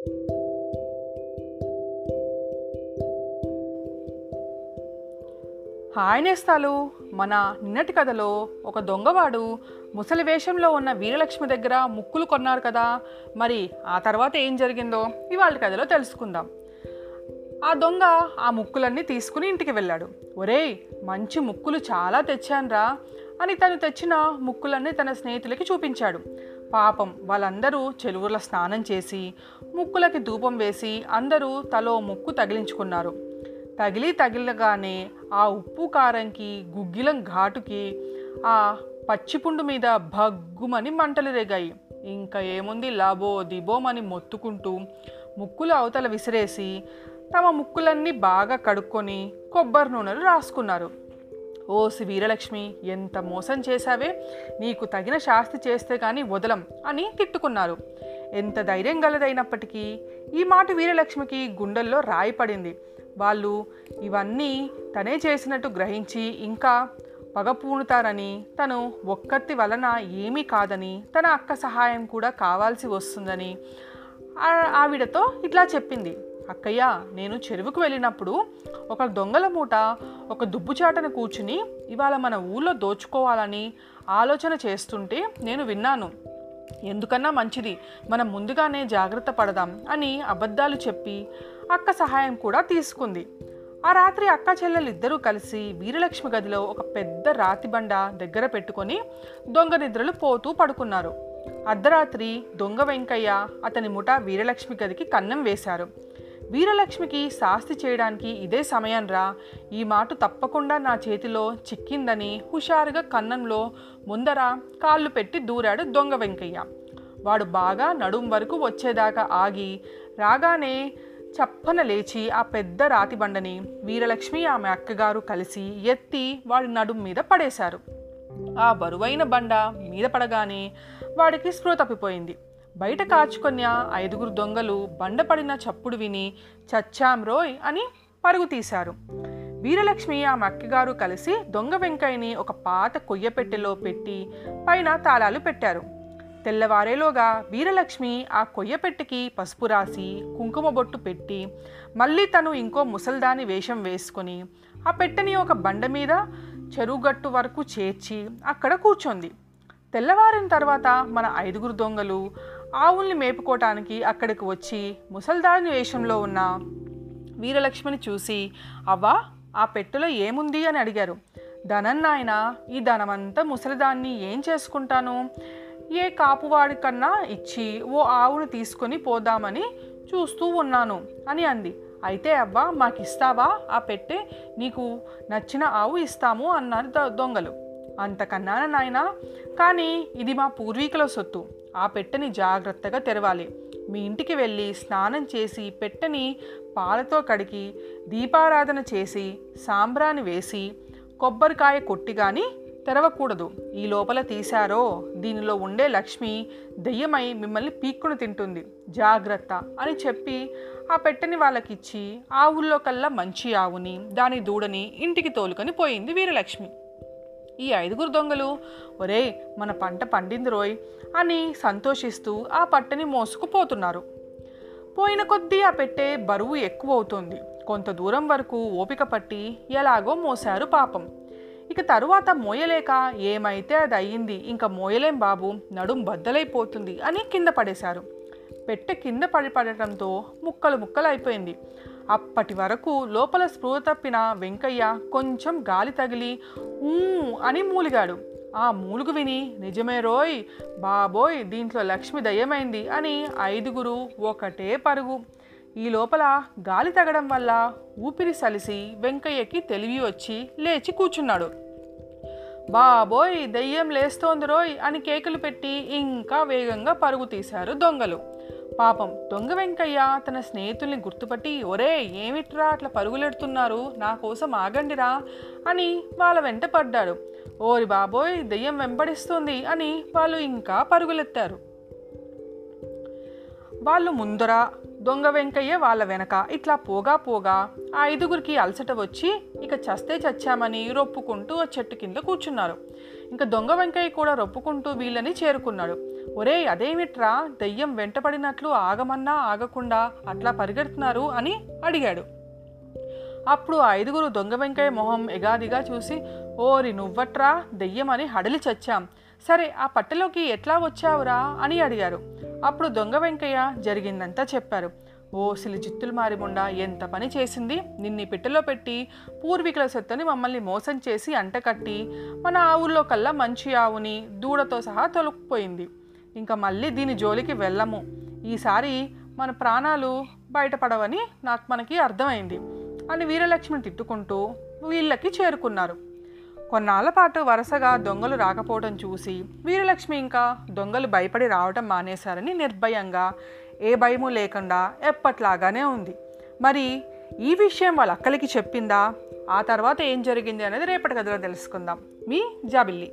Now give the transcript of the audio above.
Hi నేస్తాలు. మన నిన్నటి కథలో ఒక దొంగవాడు ముసలి వేషంలో ఉన్న వీరలక్ష్మి దగ్గర ముక్కులు కొన్నారు కదా. మరి ఆ తర్వాత ఏం జరిగిందో ఇవాళ కథలో తెలుసుకుందాం. ఆ దొంగ ఆ ముక్కులన్నీ తీసుకుని ఇంటికి వెళ్ళాడు. ఒరేయ్ మంచి ముక్కులు చాలా తెచ్చాన్రా అని తను తెచ్చిన ముక్కులన్నీ తన స్నేహితులకి చూపించాడు. పాపం వాళ్ళందరూ చెలువుల స్నానం చేసి ముక్కులకి ధూపం వేసి అందరూ తలో ముక్కు తగిలించుకున్నారు. తగిలి తగిలగానే ఆ ఉప్పు కారంకి గుగ్గిలం ఘాటుకి ఆ పచ్చిపుండు మీద భగ్గుమని మంటలు రేగాయి. ఇంకా ఏముంది లాబో దిబోమని మొత్తుకుంటూ ముక్కులు అవతల విసిరేసి తమ ముక్కులన్నీ బాగా కడుక్కొని కొబ్బరి నూనెలు రాసుకున్నారు. ఓసి వీరలక్ష్మి ఎంత మోసం చేశావే? నీకు తగిన శాస్తి చేస్తే కానీ వదలం అని తిట్టుకున్నారు. ఎంత ధైర్యం గలదైనప్పటికీ ఈ మాట వీరలక్ష్మికి గుండెల్లో రాయి పడింది. వాళ్ళు ఇవన్నీ తనే చేసినట్టు గ్రహించి ఇంకా పగ పూనుతారని తను ఒక్కత్తి వలన ఏమీ కాదని తన అక్క సహాయం కూడా కావాల్సి వస్తుందని ఆవిడతో ఇట్లా చెప్పింది. అక్కయ్య నేను చెరువుకు వెళ్ళినప్పుడు ఒక దొంగల మూట ఒక దుబ్బుచాటను కూర్చుని ఇవాళ మన ఊళ్ళో దోచుకోవాలని ఆలోచన చేస్తుంటే నేను విన్నాను. ఎందుకన్నా మంచిది? మనం ముందుగానే జాగ్రత్త పడదాం అని అబద్ధాలు చెప్పి అక్క సహాయం కూడా తీసుకుంది. ఆ రాత్రి అక్క చెల్లెలు ఇద్దరూ కలిసి వీరలక్ష్మి గదిలో ఒక పెద్ద రాతి బండ దగ్గర పెట్టుకొని దొంగ నిద్రలు పోతూ పడుకున్నారు. అర్ధరాత్రి దొంగ వెంకయ్య అతని ముఠా వీరలక్ష్మి గదికి కన్నం వేశారు. వీరలక్ష్మికి శాస్తి చేయడానికి ఇదే సమయం రా. ఈ మాట తప్పకుండా నా చేతిలో చిక్కిందని హుషారుగా కన్నంలో ముందర కాళ్ళు పెట్టి దూరాడు దొంగ వెంకయ్య. వాడు బాగా నడుం వరకు వచ్చేదాకా ఆగి రాగానే చప్పన లేచి ఆ పెద్ద రాతి బండని వీరలక్ష్మి ఆమె అక్కగారు కలిసి ఎత్తి వాడి నడుం మీద పడేశారు. ఆ బరువైన బండ మీద పడగానే వాడికి స్పృహ తప్పిపోయింది. బయట కాచుకొన్న ఐదుగురు దొంగలు బండపడిన చప్పుడు విని చచ్చాం రోయ్ అని పరుగు తీశారు. వీరలక్ష్మి ఆ మక్కిగారు కలిసి దొంగ వెంకయ్యని ఒక పాత కొయ్యపెట్టెలో పెట్టి పైన తాళాలు పెట్టారు. తెల్లవారేలోగా వీరలక్ష్మి ఆ కొయ్యపెట్టెకి పసుపు రాసి కుంకుమ బొట్టు పెట్టి మళ్ళీ తను ఇంకో ముసల్దాని వేషం వేసుకొని ఆ పెట్టెని ఒక బండ మీద చెరువుగట్టు వరకు చేర్చి అక్కడ కూర్చొంది. తెల్లవారిన తర్వాత మన ఐదుగురు దొంగలు ఆవుల్ని మేపుకోవటానికి అక్కడికి వచ్చి ముసల్దాని వేషంలో ఉన్న వీరలక్ష్మిని చూసి అవ్వా ఆ పెట్టెలో ఏముంది? అని అడిగారు. ధనం నాయన ఈ ధనమంతా ముసలిదాన్ని ఏం చేసుకుంటాను? ఏ కాపువాడి కన్నా ఇచ్చి ఓ ఆవును తీసుకొని పోదామని చూస్తూ ఉన్నాను అని అంది. అయితే అవ్వ మాకిస్తావా? ఆ పెట్టె నీకు నచ్చిన ఆవు ఇస్తాము అన్నారు దొంగలు. అంతకన్నాన నాయనా. కానీ ఇది మా పూర్వీకుల సొత్తు. ఆ పెట్టెని జాగ్రత్తగా తెరవాలి. మీ ఇంటికి వెళ్ళి స్నానం చేసి పెట్టెని పాలతో కడిగి దీపారాధన చేసి సాంబ్రాన్ని వేసి కొబ్బరికాయ కొట్టి కానీ తెరవకూడదు. ఈ లోపల తీశారో దీనిలో ఉండే లక్ష్మి దెయ్యమై మిమ్మల్ని పీక్కును తింటుంది. జాగ్రత్త అని చెప్పి ఆ పెట్టెని వాళ్ళకిచ్చి ఆవుల్లో కల్లా మంచి ఆవుని దాని దూడని ఇంటికి తోలుకొని పోయింది వీరలక్ష్మి. ఈ ఐదుగురు దొంగలు. ఒరే మన పంట పండింది రోయ్ అని సంతోషిస్తూ ఆ పట్టని మోసుకుపోతున్నారు. పోయిన కొద్దీ ఆ పెట్టే బరువు ఎక్కువ అవుతుంది కొంత దూరం వరకు ఓపిక పట్టి ఎలాగో మోశారు పాపం. ఇక తరువాత మోయలేక ఏమైతే అది అయ్యింది ఇంకా మోయలేం బాబు నడుం బద్దలైపోతుంది అని కింద పడేశారు. పెట్టె కింద పడి పడటంతో ముక్కలు ముక్కలు అయిపోయింది అప్పటి వరకు లోపల స్పృహ తప్పిన వెంకయ్య కొంచెం గాలి తగిలి ఊ అని మూలిగాడు. ఆ మూలుగు విని నిజమే రోయ్ బాబోయ్ దీంట్లో లక్ష్మి దయ్యమైంది అని ఐదుగురు ఒకటే పరుగు. ఈ లోపల గాలి తగడం వల్ల ఊపిరి సలిసి వెంకయ్యకి తెలివి వచ్చి లేచి కూర్చున్నాడు. బాబోయ్ దెయ్యం లేస్తోంది రోయ్ అని కేకలు పెట్టి ఇంకా వేగంగా పరుగు తీశారు దొంగలు. పాపం దొంగ వెంకయ్య తన స్నేహితుల్ని గుర్తుపట్టి ఒరే ఏమిట్రా అట్లా పరుగులెడుతున్నారు? నా కోసం ఆగండిరా అని వాళ్ళ వెంట పడ్డాడు. ఓరి బాబోయ్ దెయ్యం వెంబడిస్తుంది అని వాళ్ళు ఇంకా పరుగులెత్తారు. వాళ్ళు ముందర దొంగ వెంకయ్య వాళ్ళ వెనక. ఇట్లా పోగా పోగా ఆ ఐదుగురికి అలసట వచ్చి ఇక చస్తే చచ్చామని రొప్పుకుంటూ ఆ చెట్టు కింద కూర్చున్నారు. ఇంకా దొంగ వెంకయ్య కూడా రొప్పుకుంటూ వీళ్ళని చేరుకున్నాడు. ఒరే అదేమిట్రా? దెయ్యం వెంటపడినట్లు ఆగమన్నా ఆగకుండా అట్లా పరిగెడుతున్నారు అని అడిగాడు. అప్పుడు ఆ ఐదుగురు దొంగ వెంకయ్య మొహం ఎగాదిగా చూసి ఓరి నువ్వట్రా దెయ్యం అని హడలి చచ్చాం. సరే ఆ పట్టెలోకి ఎట్లా వచ్చావురా అని అడిగారు. అప్పుడు దొంగ వెంకయ్య జరిగిందంతా చెప్పారు. ఓ సిలి జిత్తులు మారిముండా ఎంత పని చేసింది? నిన్ని పెట్టెలో పెట్టి పూర్వీకుల సొత్తుని మమ్మల్ని మోసం చేసి అంటకట్టి మన ఆవుల్లో కల్లా మంచి ఆవుని దూడతో సహా తొలగిపోయింది ఇంకా మళ్ళీ దీని జోలికి వెళ్ళము. ఈసారి మన ప్రాణాలు బయటపడవని నాకు మనకి అర్థమైంది అని వీరలక్ష్మిని తిట్టుకుంటూ వీళ్ళకి చేరుకున్నారు. కొన్నాళ్ళ పాటు వరుసగా దొంగలు రాకపోవడం చూసి వీరలక్ష్మి ఇంకా దొంగలు భయపడి రావడం మానేశారని నిర్భయంగా. ఏ భయము లేకుండా ఎప్పట్లాగానే ఉంది. మరి ఈ విషయం వాళ్ళ అక్కలకి చెప్పిందా? ఆ తర్వాత ఏం జరిగింది అనేది రేపటి కథలో తెలుసుకుందాం. మీ జాబిల్లి.